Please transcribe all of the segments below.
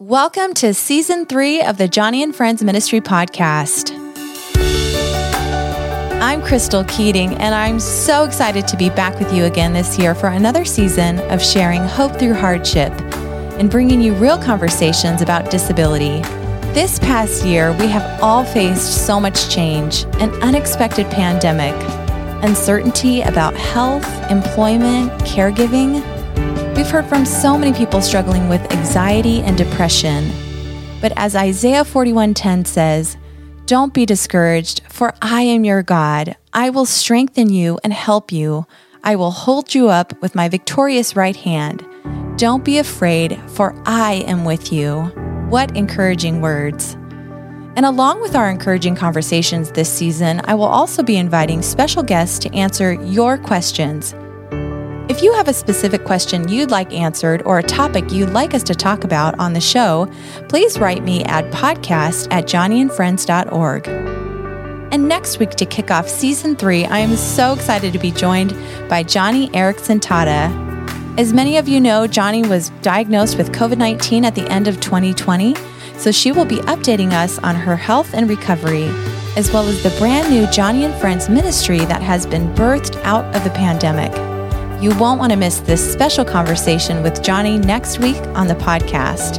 Welcome to season three of the Joni and Friends Ministry podcast. I'm Crystal Keating, and I'm so excited to be back with you again this year for another season of sharing hope through hardship and bringing you real conversations about disability. This past year, we have all faced so much change an unexpected pandemic, uncertainty about health, employment, caregiving We've heard from so many people struggling with anxiety and depression. But as Isaiah 41:10 says, don't be discouraged, for I am your God. I will strengthen you and help you. I will hold you up with my victorious right hand. Don't be afraid, for I am with you. What encouraging words. And along with our encouraging conversations this season, I will also be inviting special guests to answer your questions. If you have a specific question you'd like answered or a topic you'd like us to talk about on the show, please write me at podcast at joniandfriends.org. And next week to kick off season three, I am so excited to be joined by Joni Eareckson Tada. As many of you know, Joni was diagnosed with COVID 19 at the end of 2020, so she will be updating us on her health and recovery, as well as the brand new Joni and Friends ministry that has been birthed out of the pandemic. You won't want to miss this special conversation with Joni next week on the podcast.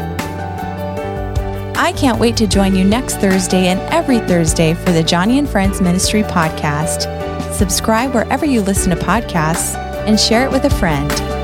I can't wait to join you next Thursday and every Thursday for the Joni and Friends Ministry podcast. Subscribe wherever you listen to podcasts and share it with a friend.